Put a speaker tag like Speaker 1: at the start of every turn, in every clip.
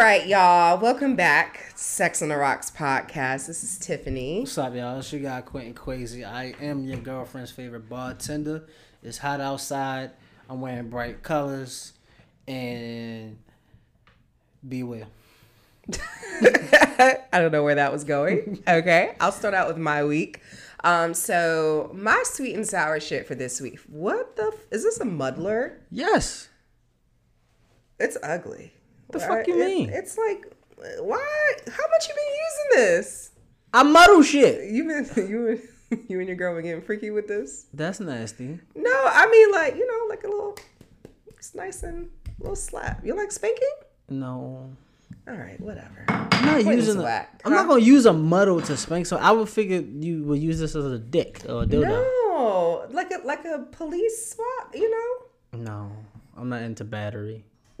Speaker 1: right, y'all. Welcome back. Sex on the Rocks podcast. This is Tiffany.
Speaker 2: What's up, y'all? It's your guy Quentin Quasi. I am your girlfriend's favorite bartender. It's hot outside. I'm wearing bright colors, and be well.
Speaker 1: I don't know where that was going. Okay, I'll start out with my week. Um, so my sweet and sour shit for this week. What the? F- is this a muddler?
Speaker 2: Yes.
Speaker 1: It's ugly.
Speaker 2: What the fuck you
Speaker 1: It-
Speaker 2: mean?
Speaker 1: It's like, why? How much you been using this?
Speaker 2: I muddle shit.
Speaker 1: You been you and- you and your girl been getting freaky with this?
Speaker 2: That's nasty.
Speaker 1: No, I mean like you know like a little, it's nice and a little slap. You like spanking?
Speaker 2: No.
Speaker 1: All right, whatever.
Speaker 2: I'm not
Speaker 1: Quentin's
Speaker 2: using. A,
Speaker 1: whack.
Speaker 2: I'm not gonna use a muddle to spank. So I would figure you would use this as a dick or a dildo.
Speaker 1: No, like a like a police SWAT, you know.
Speaker 2: No, I'm not into battery.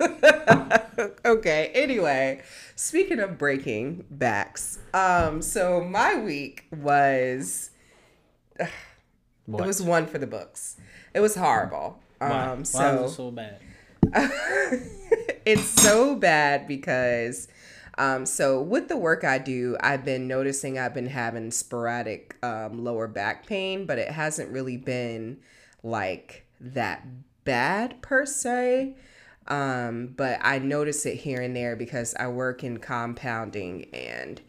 Speaker 1: okay. Anyway, speaking of breaking backs, um, so my week was
Speaker 2: What?
Speaker 1: it was one for the books. It was horrible.
Speaker 2: Why?
Speaker 1: Um,
Speaker 2: Why
Speaker 1: so
Speaker 2: is it so bad?
Speaker 1: it's so bad because um, so with the work I do, I've been noticing I've been having sporadic um, lower back pain, but it hasn't really been like that bad per se. Um, but I notice it here and there because I work in compounding and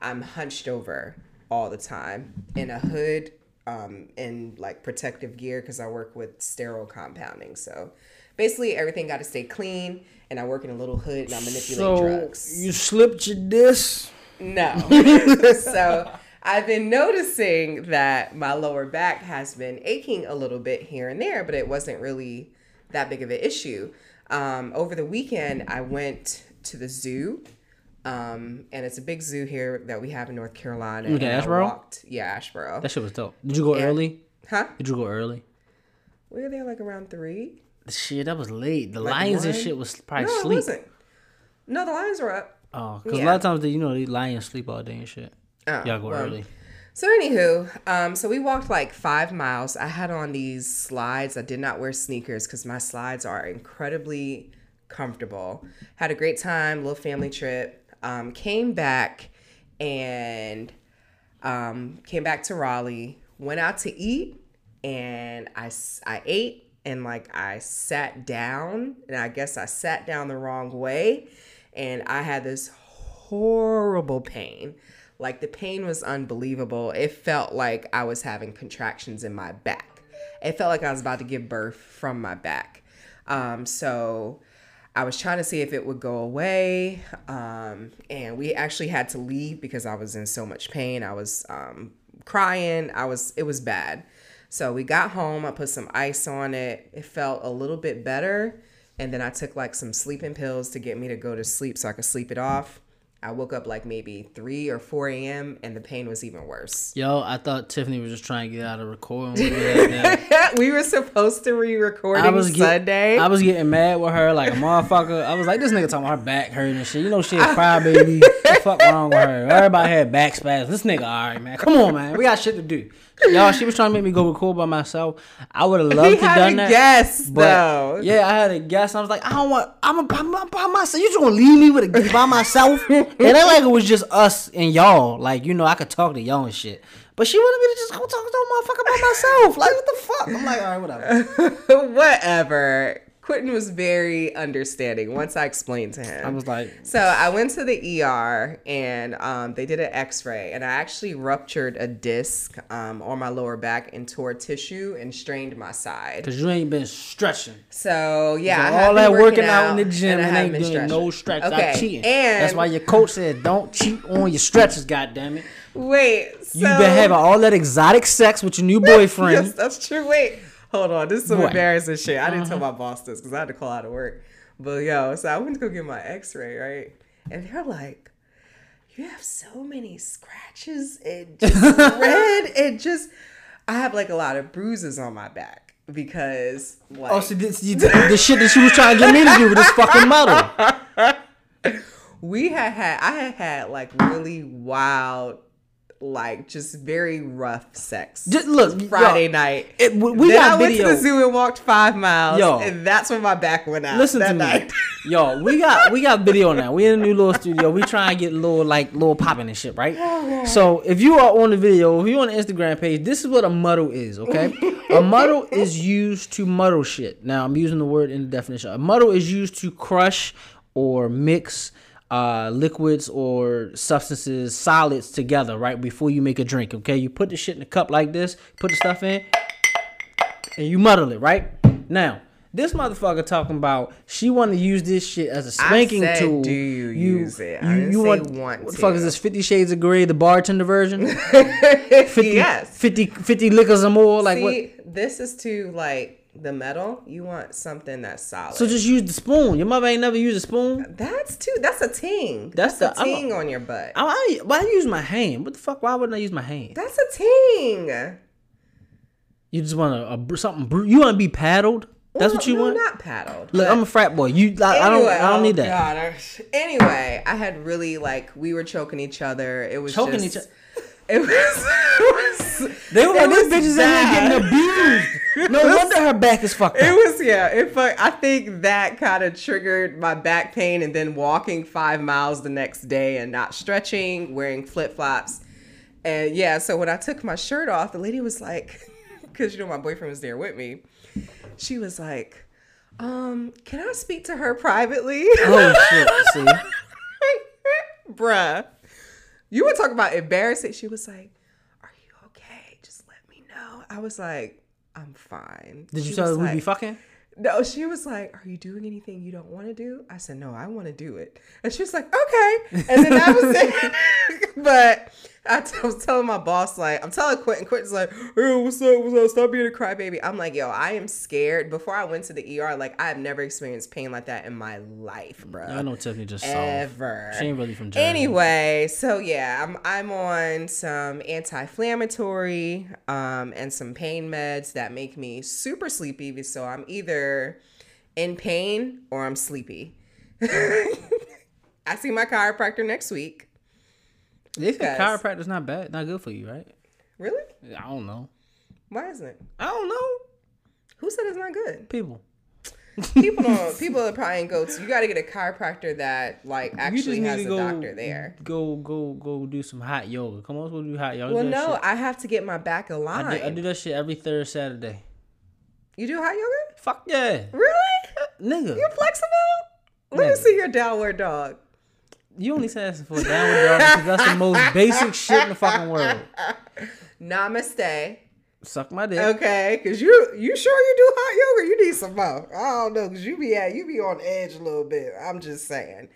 Speaker 1: I'm hunched over all the time in a hood um, and like protective gear because I work with sterile compounding. So basically, everything got to stay clean, and I work in a little hood and I manipulate
Speaker 2: So
Speaker 1: drugs.
Speaker 2: you slipped your disc.
Speaker 1: No. so I've been noticing that my lower back has been aching a little bit here and there, but it wasn't really that big of an issue. Um, over the weekend, I went to the zoo. Um, and it's a big zoo here that we have in North Carolina.
Speaker 2: went to
Speaker 1: and
Speaker 2: Asheboro?
Speaker 1: walked- yeah, Asheboro.
Speaker 2: That shit was dope. Did you go early?
Speaker 1: Huh?
Speaker 2: Did you go early?
Speaker 1: We were there like around three.
Speaker 2: Shit, that was late. The
Speaker 1: Like
Speaker 2: lions and shit was probably
Speaker 1: No, it
Speaker 2: sleep.
Speaker 1: wasn't. No, the lions were up.
Speaker 2: Oh, because
Speaker 1: Yeah.
Speaker 2: a lot of times they, you know, the lions sleep all day and shit.
Speaker 1: Oh,
Speaker 2: Y'all go
Speaker 1: well.
Speaker 2: early.
Speaker 1: So anywho, um, so we walked like five miles. I had on these slides. I did not wear sneakers because my slides are incredibly comfortable. Had a great time, little family trip. Um, came back and um, came back to Raleigh. Went out to eat and I, I ate and like I sat down and I guess I sat down the wrong way and I had this horrible pain. Like the pain was unbelievable. It felt like I was having contractions in my back. It felt like I was about to give birth from my back. Um, so I was trying to see if it would go away. Um, and we actually had to leave because I was in so much pain. I was um, crying. I was, it was bad. So we got home. I put some ice on it. It felt a little bit better. And then I took like some sleeping pills to get me to go to sleep so I could sleep it off. I woke up like maybe 3 or 4 a.m. and the pain was even worse.
Speaker 2: Yo, I thought Tiffany was just trying to get out of recording. that day.
Speaker 1: we were supposed to re record
Speaker 2: I was get-
Speaker 1: Sunday.
Speaker 2: I was getting mad with her like a motherfucker. I was like, this nigga talking about her back hurting and shit. You know she a crybaby. what the fuck wrong with her? Everybody had back spasms. This nigga, all right, man. Come on, man. We got shit to do. Y'all, she was trying to make me go record by myself. I would have loved
Speaker 1: he
Speaker 2: to
Speaker 1: had
Speaker 2: done
Speaker 1: a
Speaker 2: that.
Speaker 1: guess
Speaker 2: But
Speaker 1: though.
Speaker 2: yeah, I had a guess. I was like, I don't want. I'm, a, I'm, I'm by myself. You just gonna leave me with a by myself? it ain't like it was just us and y'all. Like you know, I could talk to y'all and shit. But she wanted me to just go talk to a motherfucker by myself. Like what the fuck? I'm like, all right, whatever.
Speaker 1: Whatever. Quentin was very understanding once I explained to him.
Speaker 2: I was like,
Speaker 1: So I went to the ER and um, they did an X-ray, and I actually ruptured a disc um, on my lower back and tore tissue and strained my side.
Speaker 2: cause you ain't been stretching.
Speaker 1: So yeah, I
Speaker 2: all that
Speaker 1: been
Speaker 2: working out in the gym
Speaker 1: and
Speaker 2: and, ain't doing no stretch.
Speaker 1: Okay,
Speaker 2: That's cheating.
Speaker 1: and
Speaker 2: That's why your coach said don't cheat on your stretches. God damn it.
Speaker 1: wait, so,
Speaker 2: You've been having all that exotic sex with your new boyfriend.
Speaker 1: yes, that's true. Wait, hold on. This is some
Speaker 2: What?
Speaker 1: embarrassing shit. I didn't
Speaker 2: Uh-huh.
Speaker 1: tell my boss this because I had to call out of work. But yo, so I went to go get my X-ray, right? And they're like, "You have so many scratches and just red and just." I have like a lot of bruises on my back because like
Speaker 2: Oh, so this, you, the shit that she was trying to get me to do with this fucking model.
Speaker 1: we had had I had had like really wild like just very rough sex.
Speaker 2: Just look,
Speaker 1: Friday night.
Speaker 2: it- we- we
Speaker 1: then
Speaker 2: got
Speaker 1: I went to the zoo and walked five miles.
Speaker 2: Yo.
Speaker 1: and that's when my back went out.
Speaker 2: Listen
Speaker 1: that
Speaker 2: to me,
Speaker 1: night.
Speaker 2: yo. We got we got video now. We in a new little studio. We try and get a little like little popping and shit, right? Oh, so if you are on the video, if you on the Instagram page, this is what a muddle is. Okay, a muddle is used to muddle shit. Now I'm using the word in the definition. A muddle is used to crush or mix uh, liquids or substances, solids together, right? Before you make a drink. Okay, you put the shit in a cup like this. Put the stuff in and you muddle it, right? Now, this motherfucker talking about she want to use this shit as a spanking I
Speaker 1: said,
Speaker 2: tool.
Speaker 1: do you use it? I
Speaker 2: You,
Speaker 1: didn't
Speaker 2: you
Speaker 1: say
Speaker 2: want,
Speaker 1: want
Speaker 2: what the fuck is this? Fifty Shades of Grey, the bartender version. 50,
Speaker 1: yes.
Speaker 2: 50, 50 liquors or more. Like what?
Speaker 1: This is to like the metal. You want something that's solid.
Speaker 2: So just use the spoon. Your mother ain't never used a spoon.
Speaker 1: that's too. That's a ting.
Speaker 2: That's
Speaker 1: That's,
Speaker 2: the-
Speaker 1: a
Speaker 2: a-
Speaker 1: ting on your butt.
Speaker 2: I, I, why use my hand? What the fuck? Why wouldn't I use my hand?
Speaker 1: That's a ting.
Speaker 2: You just want to a, something. br- You want to be paddled? That's what you
Speaker 1: no,
Speaker 2: want.
Speaker 1: Not paddled.
Speaker 2: Look, I'm a frat boy. You, I, I don't, I don't
Speaker 1: oh
Speaker 2: need that.
Speaker 1: God, Anyway, I had really like we were choking each other. It was
Speaker 2: Choking
Speaker 1: just,
Speaker 2: each oth-
Speaker 1: It was. It was
Speaker 2: They were like, this
Speaker 1: was
Speaker 2: bitch in here getting abused. No wonder her back is fucked up.
Speaker 1: It was yeah. It fu- I think that kind of triggered my back pain, and then walking five miles the next day and not stretching, wearing flip flops, and yeah. So when I took my shirt off, the lady was like, because you know my boyfriend was there with me, she was like, um, "Can I speak to her privately?"
Speaker 2: Oh shit! See,
Speaker 1: Bruh. You were talking about embarrassing. She was like, Are you okay? Just let me know. I was like, I'm fine.
Speaker 2: did you tell her
Speaker 1: like,
Speaker 2: be fucking?
Speaker 1: No, she was like, Are you doing anything you don't want to do? I said, No, I want to do it. And she was like, Okay. And then that was it. but I t- was telling my boss, like, I'm telling Quentin, Quentin's like, Hey, what's up? What's up? Stop being a crybaby. I'm like, Yo, I am scared. Before I went to the ER, like, I have never experienced pain like that in my life, bro
Speaker 2: I know Tiffany just
Speaker 1: ever.
Speaker 2: She ain't really from Jersey.
Speaker 1: Anyway, so yeah, I'm I'm on some anti-inflammatory um, and some pain meds that make me super sleepy. So I'm either in pain or I'm sleepy. I see my chiropractor next week.
Speaker 2: They
Speaker 1: Because-
Speaker 2: chiropractor's not bad, not good for you, right?
Speaker 1: Really?
Speaker 2: I don't know.
Speaker 1: Why isn't it?
Speaker 2: I don't know.
Speaker 1: Who said it's not good?
Speaker 2: People.
Speaker 1: People don't. People are probably ain't go to. You got to get a chiropractor that like actually has a
Speaker 2: go,
Speaker 1: doctor there.
Speaker 2: Go, go, go do some hot yoga. Come on, go do hot yoga.
Speaker 1: Well, no,
Speaker 2: shit.
Speaker 1: I have to get my back
Speaker 2: I
Speaker 1: aligned.
Speaker 2: do, I do that shit every third Saturday.
Speaker 1: You do hot yoga?
Speaker 2: Fuck yeah,
Speaker 1: Really?
Speaker 2: nigga.
Speaker 1: You're flexible? Let me see your downward dog.
Speaker 2: You only say that for a downward dog because that's the most basic shit in the fucking world.
Speaker 1: Namaste.
Speaker 2: Suck my dick.
Speaker 1: Okay, cause you you sure you do hot yoga? You need some more. I don't know, cause you be at you be on edge a little bit. I'm just saying.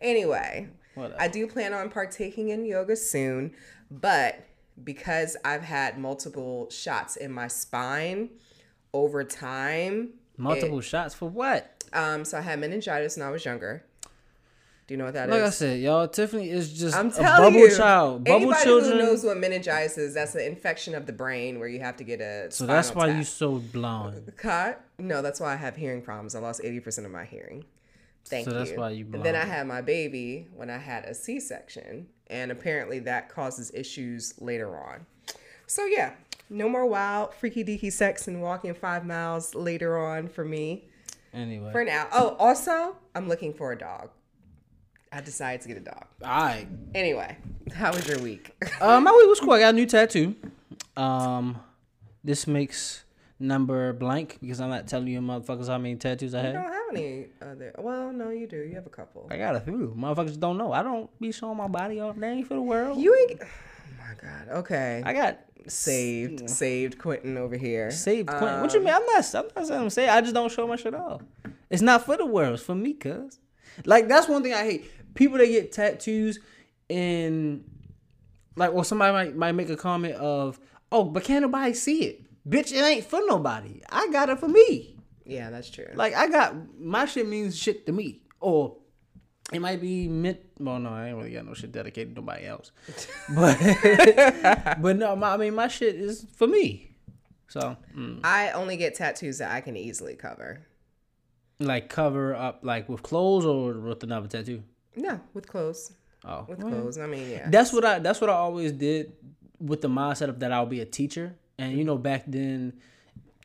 Speaker 1: Anyway,
Speaker 2: Whatever.
Speaker 1: I do plan on partaking in yoga soon, but because I've had multiple shots in my spine over time,
Speaker 2: Multiple shots for what?
Speaker 1: um, so I had meningitis when I was younger. Do you know what that is?
Speaker 2: Like I said, y'all, Tiffany is just
Speaker 1: I'm telling
Speaker 2: bubble
Speaker 1: you,
Speaker 2: child. Bubble
Speaker 1: anybody
Speaker 2: children.
Speaker 1: who knows what meningitis is, that's an infection of the brain where you have to get a.
Speaker 2: so that's why you so blind.
Speaker 1: Caught? No, that's why I have hearing problems. I lost eighty percent of my hearing. Thank you.
Speaker 2: So
Speaker 1: you.
Speaker 2: that's why you
Speaker 1: And then I had my baby when I had a C-section, and apparently that causes issues later on. So yeah, no more wild, freaky deaky sex and walking five miles later on for me.
Speaker 2: Anyway,
Speaker 1: For now. Oh, also, I'm looking for a dog. I decided to get a dog.
Speaker 2: all right.
Speaker 1: Anyway, how was your week?
Speaker 2: Uh, my week was cool. I got a new tattoo. Um, this makes number blank because I'm not telling you motherfuckers how many tattoos I
Speaker 1: I
Speaker 2: had.
Speaker 1: don't have any other. Well, no, you do. You have a couple.
Speaker 2: I got a few. Motherfuckers don't know. I don't be showing my body off. They ain't for the world.
Speaker 1: You ain't. Oh my god. Okay.
Speaker 2: I got
Speaker 1: saved, saved Quentin over here.
Speaker 2: saved. Quentin. what you mean? I'm not. I'm not saying I'm saying. I just don't show my shit off. It's not for the world. It's for me, cuz. Like that's one thing I hate. People that get tattoos and like, well, somebody might might make a comment of, "Oh, but can't nobody see it, bitch? It ain't for nobody. I got it for me."
Speaker 1: Yeah, that's true.
Speaker 2: Like I got my shit means shit to me, or it might be meant. Well, no, I ain't really got no shit dedicated to nobody else. But but no, my, I mean my shit is for me. So mm,
Speaker 1: I only get tattoos that I can easily cover.
Speaker 2: like cover up like with clothes or with another tattoo.
Speaker 1: No, with clothes.
Speaker 2: Oh,
Speaker 1: with
Speaker 2: well,
Speaker 1: clothes. I mean, yeah.
Speaker 2: That's what I. That's what I always did with the mindset of that I'll be a teacher. And you know, back then,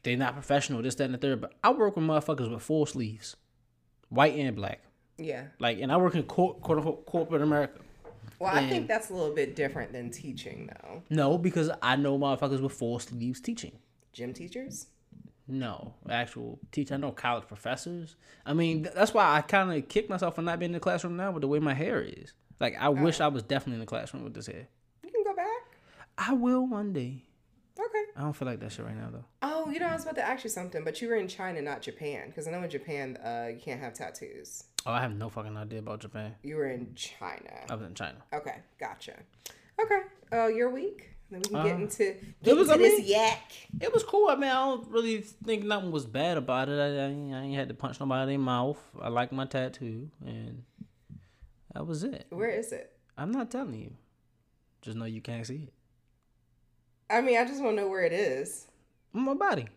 Speaker 2: they're not professional. This, that, and the third. But I work with motherfuckers with full sleeves, white and black.
Speaker 1: yeah.
Speaker 2: Like, and I work in cor- quote unquote corporate America.
Speaker 1: Well, I think that's a little bit different than teaching, though.
Speaker 2: No, because I know motherfuckers with full sleeves teaching.
Speaker 1: Gym teachers.
Speaker 2: No, actual teacher. I know college professors. I mean, th- that's why I kind of kick myself for not being in the classroom now with the way my hair is. Like, I wish I was definitely in the classroom with this hair.
Speaker 1: You can go back.
Speaker 2: I will one day.
Speaker 1: Okay.
Speaker 2: I don't feel like that shit right now though.
Speaker 1: Oh, you know, I was about to ask you something, but you were in China, not Japan, because I know in Japan, uh, you can't have tattoos.
Speaker 2: Oh, I have no fucking idea about Japan.
Speaker 1: You were in China.
Speaker 2: I was in China.
Speaker 1: Okay, gotcha. Okay. Uh, your week. Then we can get
Speaker 2: Uh,
Speaker 1: into get
Speaker 2: was-
Speaker 1: into
Speaker 2: I
Speaker 1: this yak.
Speaker 2: It was cool. I mean, I don't really think nothing was bad about it. I, I, ain't- I ain't had to punch nobody in the mouth. I like my tattoo, and that was it.
Speaker 1: Where is it?
Speaker 2: I'm not telling you. Just know you can't see it.
Speaker 1: I mean, I just want to know where it is.
Speaker 2: On my body.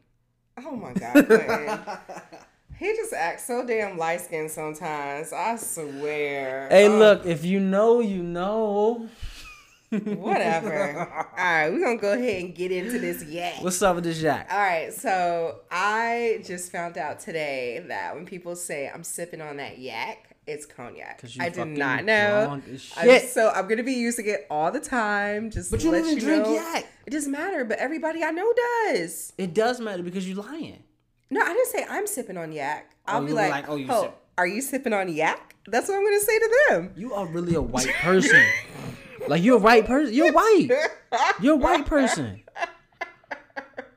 Speaker 1: Oh my God, he just acts so damn light skinned sometimes. I swear.
Speaker 2: Hey,
Speaker 1: Oh,
Speaker 2: look, if you know, you know.
Speaker 1: Whatever. All right, we're gonna go ahead and get into this yak.
Speaker 2: What's up with this yak?
Speaker 1: All right, so I just found out today that when people say I'm sipping on that yak, it's cognac. I did not know. I'm- so I'm gonna be using it all the time. Just
Speaker 2: But you
Speaker 1: let
Speaker 2: don't even
Speaker 1: you
Speaker 2: drink
Speaker 1: know.
Speaker 2: yak.
Speaker 1: It doesn't matter, but everybody I know does.
Speaker 2: It does matter because you're lying.
Speaker 1: No, I didn't say I'm sipping on yak. Oh, I'll
Speaker 2: Oh,
Speaker 1: be like,
Speaker 2: like, oh, you
Speaker 1: oh,
Speaker 2: sip-
Speaker 1: are you sipping on yak? That's what I'm gonna say to them.
Speaker 2: You are really a white person. like you're a white person. You're white. You're a white person.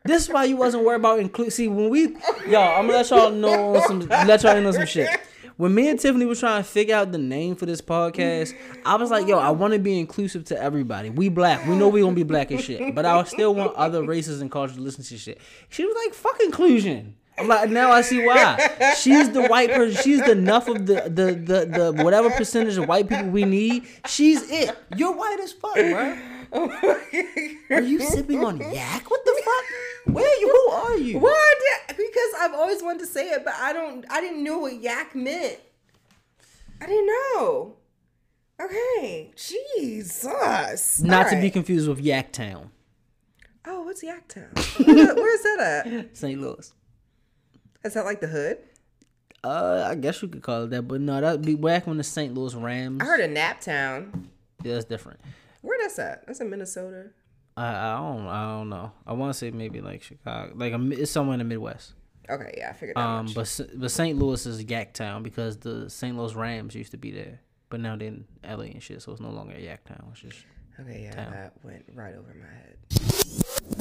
Speaker 2: This is why you wasn't worried about include. See, when we, y'all, I'm gonna let y'all know some, let y'all know some shit. When me and Tiffany was trying to figure out the name for this podcast, I was like, yo, I want to be inclusive to everybody. We black. We know we gonna be black and shit, but I still want other races and cultures to listen to shit. She was like, fuck inclusion. Like, now I see why. She's the white person. She's the enough of the the the, the whatever percentage of white people we need. She's it. You're white as fuck, bro. Oh are you sipping on yak? What the fuck? Where you? Who are you?
Speaker 1: What? Because I've always wanted to say it, but I don't. I didn't know what yak meant. I didn't know. Okay, Jesus.
Speaker 2: Not
Speaker 1: All
Speaker 2: to be confused with Yak Town.
Speaker 1: Oh, what's Yak Town? Where's that at?
Speaker 2: St. Louis.
Speaker 1: Is that like the hood?
Speaker 2: Uh, I guess you could call it that, but no, that'd be back when the St. Louis Rams.
Speaker 1: I heard of Naptown.
Speaker 2: Yeah, that's different.
Speaker 1: Where that's at? That's in Minnesota.
Speaker 2: I, I don't, I don't know. I want to say maybe like Chicago, like a, it's somewhere in the Midwest.
Speaker 1: Okay, yeah, I figured that
Speaker 2: Um,
Speaker 1: much.
Speaker 2: but but St. Louis is Yak Town because the St. Louis Rams used to be there, but now they're in LA and shit, so it's no longer Yak Town. It's just
Speaker 1: Okay, yeah,
Speaker 2: town.
Speaker 1: that went right over my head.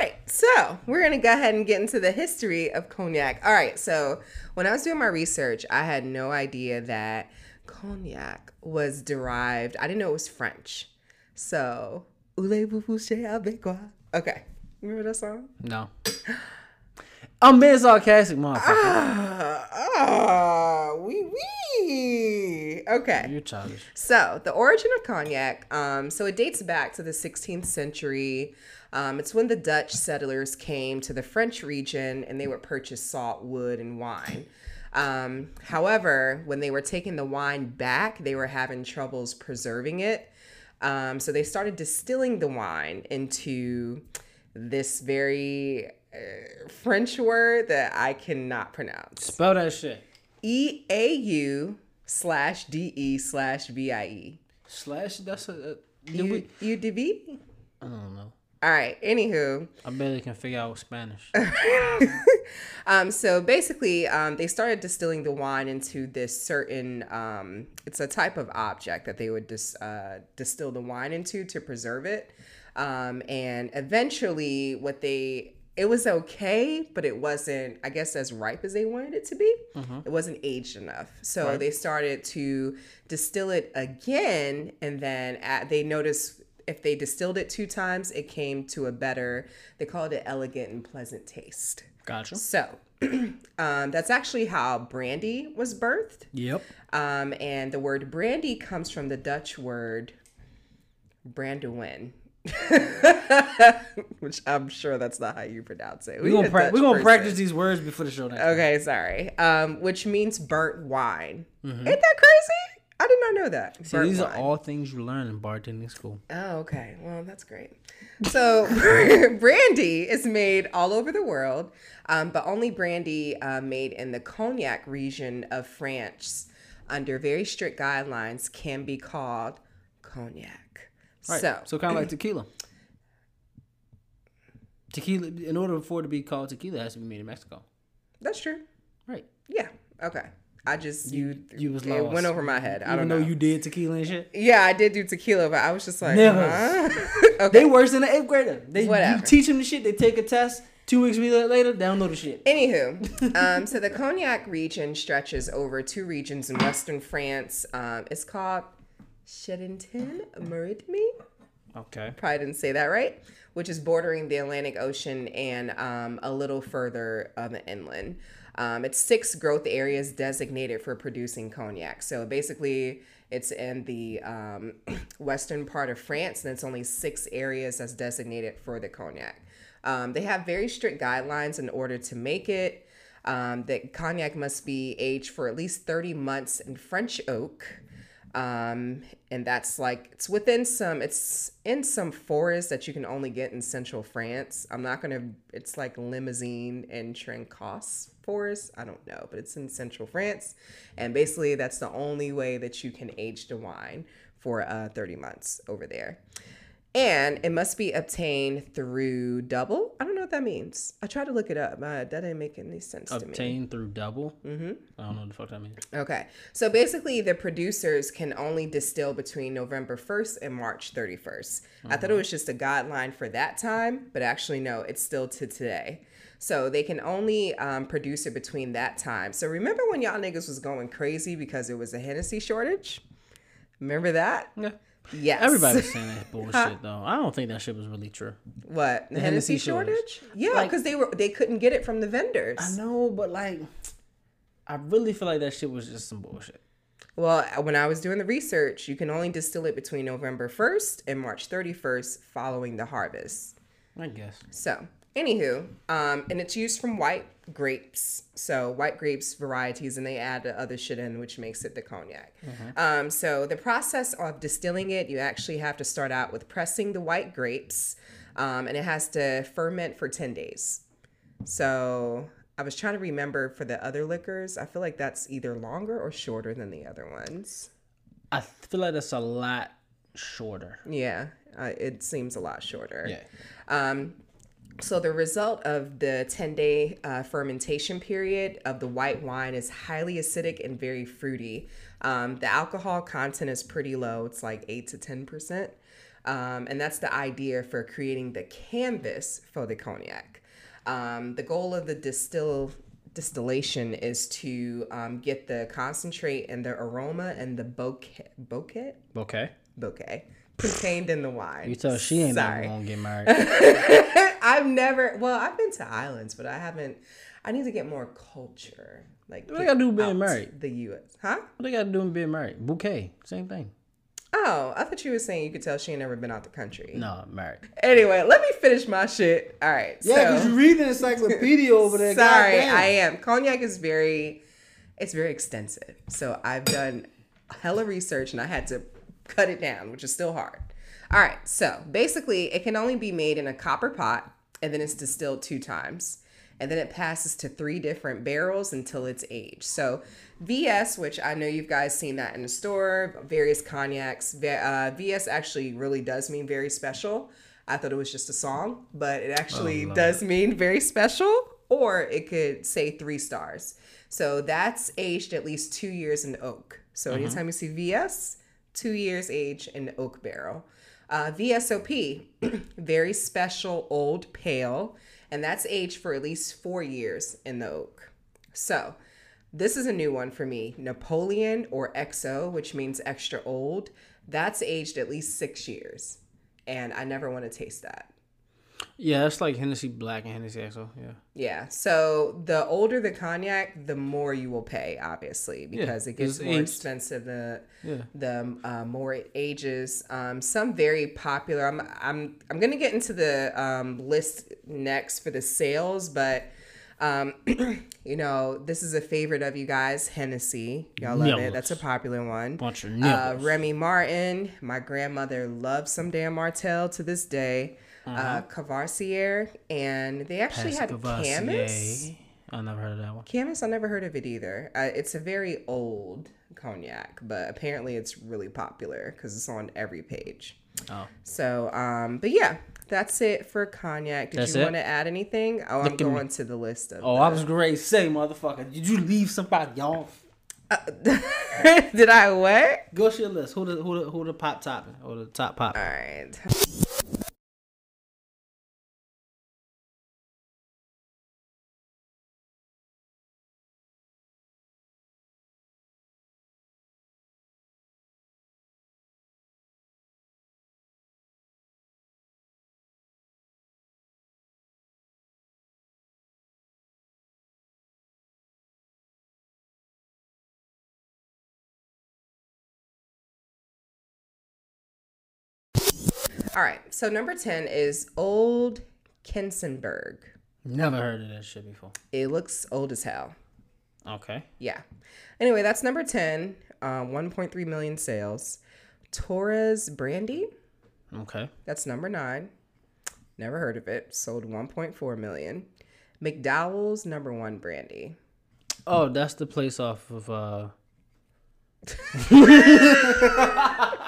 Speaker 1: Right, so we're gonna go ahead and get into the history of cognac. All right, so when I was doing my research, I had no idea that cognac was derived. I didn't know it was French. So, voulez-vous coucher avec moi? Okay, remember that song?
Speaker 2: no. I'm being sarcastic, motherfucker.
Speaker 1: Ah, ah, wee wee. Okay.
Speaker 2: You're childish.
Speaker 1: So the origin of cognac, um, so it dates back to the 16th century. Um, it's when the Dutch settlers came to the French region and they would purchase salt, wood, and wine. Um, however, when they were taking the wine back, they were having troubles preserving it. Um, so they started distilling the wine into this very uh, French word that I cannot pronounce.
Speaker 2: Spell that shit.
Speaker 1: E A U slash D E slash V I E.
Speaker 2: Slash. That's a. a
Speaker 1: U
Speaker 2: we,
Speaker 1: U D V?
Speaker 2: I don't know.
Speaker 1: All right. Anywho,
Speaker 2: I barely can figure out Spanish.
Speaker 1: um, so basically, um, they started distilling the wine into this certain. Um, it's a type of object that they would dis, uh, distill the wine into to preserve it, um, and eventually, what they it was okay, but it wasn't, I guess, as ripe as they wanted it to be. It wasn't aged enough, so
Speaker 2: Right.
Speaker 1: they started to distill it again, and then at, they noticed if they distilled it two times, it came to a better. They called it elegant and pleasant taste.
Speaker 2: Gotcha.
Speaker 1: So um, that's actually how brandy was birthed.
Speaker 2: Yep.
Speaker 1: Um, and the word brandy comes from the Dutch word Brandewijn. Which I'm sure that's not how you pronounce it.
Speaker 2: We're gonna, pra- we gonna practice these words before the show next.
Speaker 1: Okay, sorry. Um, which means burnt wine.
Speaker 2: Mm-hmm.
Speaker 1: Ain't that crazy? I did not know that.
Speaker 2: So
Speaker 1: Burnt
Speaker 2: these
Speaker 1: wine.
Speaker 2: are all things you learn in bartending school.
Speaker 1: Oh, okay. Well, that's great. So, brandy is made all over the world, um, but only brandy uh, made in the cognac region of France under very strict guidelines can be called cognac.
Speaker 2: Right.
Speaker 1: So,
Speaker 2: So, kind of like tequila. Tequila, in order for it to be called tequila, it has to be made in Mexico.
Speaker 1: that's true.
Speaker 2: Right.
Speaker 1: Yeah. Okay. I just you
Speaker 2: You was
Speaker 1: it
Speaker 2: lost.
Speaker 1: went over my head. I
Speaker 2: Even
Speaker 1: don't know.
Speaker 2: you did tequila and shit.
Speaker 1: yeah, I did do tequila, but I was just like,
Speaker 2: Niggas.
Speaker 1: huh? okay.
Speaker 2: They worse than the eighth grader. They you
Speaker 1: Whatever.
Speaker 2: teach them the shit. They take a test. Two weeks later, don't the shit.
Speaker 1: Anywho, um, so the cognac region stretches over two regions in western France. Um, it's called Charenton Maritime.
Speaker 2: Okay.
Speaker 1: Probably didn't say that right. Which is bordering the Atlantic Ocean and um, a little further um, inland. Um, it's six growth areas designated for producing cognac. So basically, it's in the um, western part of France, and it's only six areas that's designated for the cognac. Um, they have very strict guidelines in order to make it. Um, that cognac must be aged for at least 30 months in French oak. Um, and that's like, it's within some, it's in some forest that you can only get in central France. I'm not to, it's like Limousine and Trencos forest. I don't know, but it's in central France. And basically, that's the only way that you can age the wine for uh, 30 months over there. And it must be obtained through double. I don't know what that means. I tried to look it up. That didn't make any sense to me.
Speaker 2: Obtained through double. Mm-hmm. I don't know what the fuck that means.
Speaker 1: Okay. So basically, the producers can only distill between November 1st and March 31st. I thought it was just a guideline for that time, but actually, no, it's still to today. So they can only um, produce it between that time. So remember when y'all niggas was going crazy because it was a Hennessy shortage? Remember that?
Speaker 2: Yeah.
Speaker 1: Yes.
Speaker 2: Everybody was saying that bullshit though. I don't think that shit was really true.
Speaker 1: What the,
Speaker 2: Hennessy
Speaker 1: Hennessy,
Speaker 2: shortage.
Speaker 1: Yeah,
Speaker 2: Like-
Speaker 1: because they were they couldn't get it from the vendors.
Speaker 2: I know, but like, I really feel like that shit was just some bullshit.
Speaker 1: Well, uh, when I was doing the research, you can only distill it between November 1st and March 31st following the harvest.
Speaker 2: I guess.
Speaker 1: So, anywho, um, and it's used from white grapes. So, white grapes varieties, and they add the other shit in, which makes it the cognac. Um, so, the process of distilling it, you actually have to start out with pressing the white grapes, um, and it has to ferment for 10 days. So, I was trying to remember for the other liquors. I feel like that's either longer or shorter than the other ones.
Speaker 2: I feel like that's a lot shorter.
Speaker 1: Yeah, uh, it seems a lot shorter.
Speaker 2: Yeah.
Speaker 1: Um, so the result of the 10 day uh, fermentation period of the white wine is highly acidic and very fruity. Um, the alcohol content is pretty low. It's like 8 to 10%. Um, and that's the idea for creating the canvas for the cognac. Um, the goal of the distill distillation is to um, get the concentrate and the aroma and the bouquet bouquet
Speaker 2: Okay.
Speaker 1: bouquet contained in the wine.
Speaker 2: You tell she ain't never
Speaker 1: Sorry.
Speaker 2: gonna get married.
Speaker 1: I've never. Well, I've been to islands, but I haven't. I need to get more culture. Like
Speaker 2: What they gotta do being married?
Speaker 1: The U.S. Huh?
Speaker 2: what they got to do with being married? Bouquet, same thing.
Speaker 1: Oh, I thought you were saying you could tell she ain't never been out the country.
Speaker 2: No, married.
Speaker 1: Anyway, let me finish my shit. All right.
Speaker 2: Yeah,
Speaker 1: so-
Speaker 2: because you read an encyclopedia over there.
Speaker 1: Sorry. I am. Cognac is very, it's very extensive. So I've done hella research and I had to cut it down, which is still hard. All right, so basically, it can only be made in a copper pot and then it's distilled two times. And then it passes to three different barrels until it's aged. So, VS, which I know you've guys seen that in the store, various cognacs. Uh, VS actually really does mean very special. I thought it was just a song, but it actually
Speaker 2: Lord.
Speaker 1: does mean very special, or it could say three stars. So that's aged at least two years in oak. So anytime you see VS, two years age in oak barrel. Uh, VSOP, very special old pale, and that's aged for at least four years in the oak. So this is a new one for me. Napoleon or XO, which means extra old, that's aged at least six years and I never want to taste that.
Speaker 2: Yeah, it's like Hennessy Black and Hennessy XO. Yeah.
Speaker 1: Yeah. So the older the cognac, the more you will pay, obviously, because it gets more
Speaker 2: aged.
Speaker 1: expensive the
Speaker 2: Yeah.
Speaker 1: the uh, more it ages. Um, some very popular. I'm I'm I'm gonna get into the um, list next for the sales, but. Um, you know, this is a favorite of you guys, Hennessy. Y'all love
Speaker 2: Nimbus.
Speaker 1: it. That's a popular one.
Speaker 2: Bunch of
Speaker 1: Uh. Remy Martin. My grandmother loves some damn Martell to this day. Uh
Speaker 2: Uh-huh.
Speaker 1: Courvoisier, and they actually had Camus.
Speaker 2: I never heard of that one.
Speaker 1: Camus, I never heard of it either. Uh, it's a very old cognac, but apparently it's really popular because it's on every page.
Speaker 2: Oh.
Speaker 1: So, um, but yeah, that's it for cognac. Did
Speaker 2: That's
Speaker 1: you
Speaker 2: it?
Speaker 1: want to add anything? Oh, I'm
Speaker 2: Look at me.
Speaker 1: going to the list of.
Speaker 2: Oh, I was great. Say, motherfucker, did you leave somebody off?
Speaker 1: Did I what?
Speaker 2: Go to your list. Who the who the who the pop topping or the top pop?
Speaker 1: All right. All right. So number 10 is Old Kensenberg.
Speaker 2: Never heard of that shit before.
Speaker 1: It looks old as hell.
Speaker 2: Okay.
Speaker 1: Yeah. Anyway, that's number 10. Uh, 1.3 million sales. Torres Brandy.
Speaker 2: Okay.
Speaker 1: That's number nine. Never heard of it. Sold 1.4 million. McDowell's number one brandy.
Speaker 2: Oh, that's the place off of uh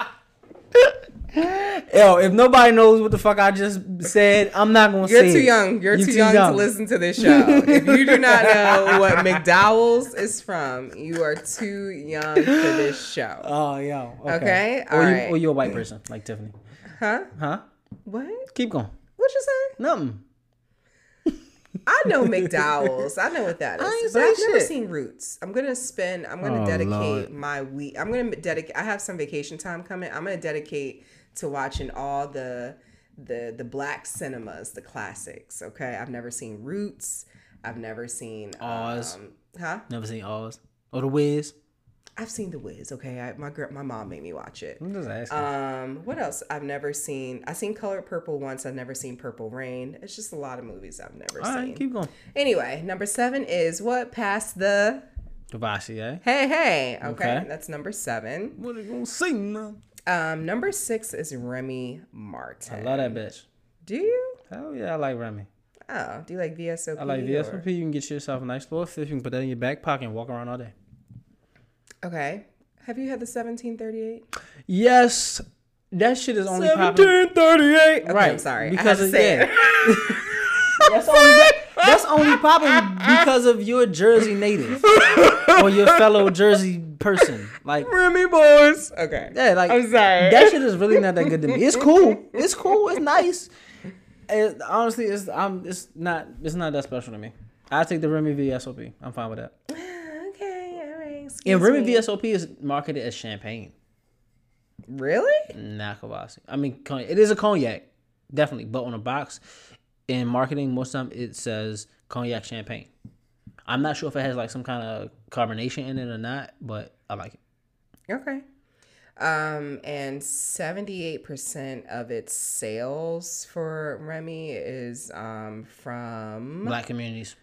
Speaker 2: Yo, if nobody knows what the fuck I just said, I'm not gonna say that.
Speaker 1: You're too
Speaker 2: it.
Speaker 1: young. You're
Speaker 2: You
Speaker 1: too, young, to listen to this show. if you do not know what McDowell's is from, you are too young for this show.
Speaker 2: Oh, yo. Okay.
Speaker 1: Okay,
Speaker 2: Or, you,
Speaker 1: alright.
Speaker 2: or you're a white person, like Tiffany.
Speaker 1: Huh?
Speaker 2: Huh?
Speaker 1: What?
Speaker 2: Keep going.
Speaker 1: What you say?
Speaker 2: Nothing.
Speaker 1: I know McDowell's. I know what that is.
Speaker 2: I ain't
Speaker 1: but I've never seen Roots. I'm gonna spend. I'm gonna
Speaker 2: Oh,
Speaker 1: dedicate
Speaker 2: Lord.
Speaker 1: my week. I'm gonna dedicate. I have some vacation time coming. I'm gonna dedicate to watching all the the the black cinemas, the classics. Okay, I've never seen Roots. I've never seen
Speaker 2: Oz.
Speaker 1: Um, huh?
Speaker 2: Never seen Oz. Or The Wiz.
Speaker 1: I've seen The Wiz. Okay, I, my gr- my mom made me watch it.
Speaker 2: I'm just asking.
Speaker 1: Um, what else? I've never seen. I seen Color Purple once. I've never seen Purple Rain. It's just a lot of movies I've never
Speaker 2: All
Speaker 1: seen.
Speaker 2: right, keep going.
Speaker 1: Anyway, number seven is what past the
Speaker 2: Courvoisier, eh?
Speaker 1: hey hey. Okay,
Speaker 2: Okay.
Speaker 1: that's number seven.
Speaker 2: What are you gonna sing now?
Speaker 1: Um, number six is Remy Martin.
Speaker 2: I love that bitch.
Speaker 1: Do you?
Speaker 2: Hell yeah, I like Remy.
Speaker 1: Oh, do you like VSOP?
Speaker 2: I like
Speaker 1: or-
Speaker 2: VSOP. You can get yourself a nice little fish. You can put that in your back pocket and walk around all day.
Speaker 1: Okay. Have you had the seventeen thirty eight?
Speaker 2: Yes, that shit is only popping.
Speaker 1: 1738. Okay,
Speaker 2: Right.
Speaker 1: I'm sorry.
Speaker 2: Because
Speaker 1: I had to say
Speaker 2: yeah.
Speaker 1: it.
Speaker 2: that's only only popping because of your Jersey native or your fellow Jersey person. Like
Speaker 1: Remy boys. Okay.
Speaker 2: yeah, like
Speaker 1: I'm sorry.
Speaker 2: that shit is really not that good to me. It's cool. It's cool. It's nice. It, honestly, it's I'm it's not it's not that special to me. I take the Remy VSOP. I'm fine with that.
Speaker 1: okay. All right. Excuse
Speaker 2: And Remy
Speaker 1: me.
Speaker 2: VSOP is marketed as champagne,
Speaker 1: Really?
Speaker 2: not Kvass. I mean, it is a cognac, definitely. But on a box, in marketing, most of the time it says cognac champagne. I'm not sure if it has like some kind of carbonation in it or not, but I like it.
Speaker 1: Okay. Um, and 78% of its sales for Remy is um, from
Speaker 2: Black communities,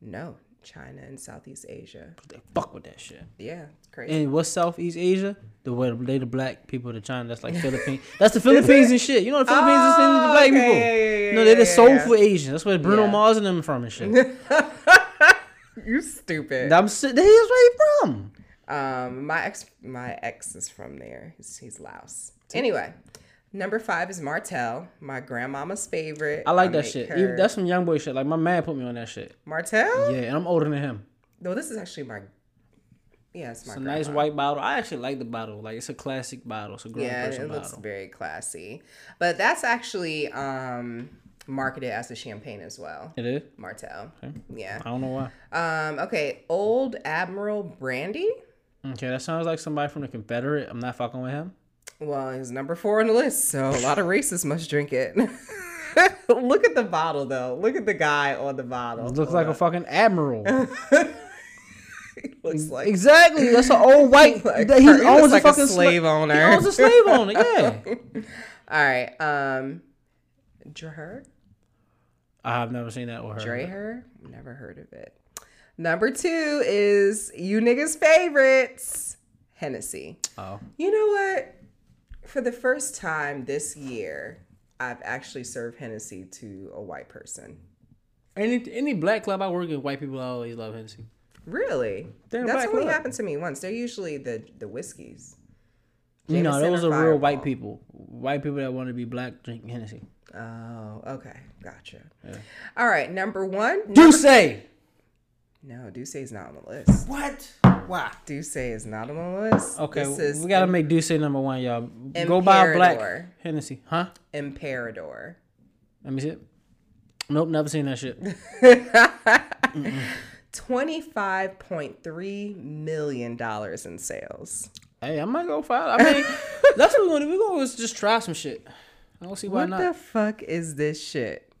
Speaker 1: no, China and Southeast Asia.
Speaker 2: they fuck with that shit.
Speaker 1: Yeah, it's crazy.
Speaker 2: And what's Southeast Asia? The way they the black people to China. That's like Philippines. That's the Philippines and shit. You know the Philippines is in the
Speaker 1: Oh,
Speaker 2: black
Speaker 1: okay,
Speaker 2: people.
Speaker 1: yeah, yeah,
Speaker 2: no, they're the soulful. Asians. That's where Bruno. Mars and them from and shit.
Speaker 1: you stupid.
Speaker 2: I'm Here's where he from.
Speaker 1: Um, my ex, my ex is from there. He's, he's Laos. Anyway, number five is Martell, my grandmama's favorite.
Speaker 2: I like that shit.
Speaker 1: her-
Speaker 2: That's some young boy shit. Like my man put me on that shit.
Speaker 1: Martell.
Speaker 2: Yeah, and I'm older than him.
Speaker 1: No, this is actually my. Yeah, it's my.
Speaker 2: It's a nice white bottle. I actually like the bottle. Like it's a classic bottle. It's a grown
Speaker 1: Yeah,
Speaker 2: person
Speaker 1: it looks very classy. But that's actually um marketed as a champagne as well.
Speaker 2: It is.
Speaker 1: Martell. Yeah.
Speaker 2: I don't know why.
Speaker 1: Um. Okay. Old Admiral Brandy.
Speaker 2: Okay, that sounds like somebody from the Confederate. I'm not fucking with him.
Speaker 1: Well, he's number four on the list, so a lot of racists must drink it. Look at the bottle, though. Look at the guy on the bottle.
Speaker 2: Looks like a fucking admiral.
Speaker 1: looks like
Speaker 2: exactly. That's an old white.
Speaker 1: Like, he
Speaker 2: he owns
Speaker 1: like
Speaker 2: a
Speaker 1: a
Speaker 2: fucking
Speaker 1: slave
Speaker 2: sla-
Speaker 1: owner.
Speaker 2: He owns a slave owner. Yeah.
Speaker 1: All right. Um, Dreher,
Speaker 2: I have never seen that or heard.
Speaker 1: Dreher, never heard of it. Number two is you niggas' favorites, Hennessy.
Speaker 2: Oh.
Speaker 1: You know what? For the first time this year, I've actually served Hennessy to a white person.
Speaker 2: Any any black club I work in, white people always love Hennessy.
Speaker 1: Really?
Speaker 2: They're
Speaker 1: That's only
Speaker 2: club.
Speaker 1: happened to me once. They're usually the the whiskeys.
Speaker 2: You know, those are real white people. White people that want to be black drinking Hennessy.
Speaker 1: Oh, okay, gotcha. All right, number one.
Speaker 2: Do say
Speaker 1: No, D'usse is not on the list.
Speaker 2: what? Why?
Speaker 1: D'usse is not on the list.
Speaker 2: Okay,
Speaker 1: this is
Speaker 2: we gotta make D'usse number one, y'all. Go buy a black Hennessy, huh?
Speaker 1: Emperador.
Speaker 2: Let me see it. Nope, never seen that shit.
Speaker 1: Twenty-five point three million dollars in sales.
Speaker 2: hey, I might go file. I mean, that's what we're gonna do. We're gonna just try some shit. I don't see why
Speaker 1: What
Speaker 2: not.
Speaker 1: the fuck is this shit?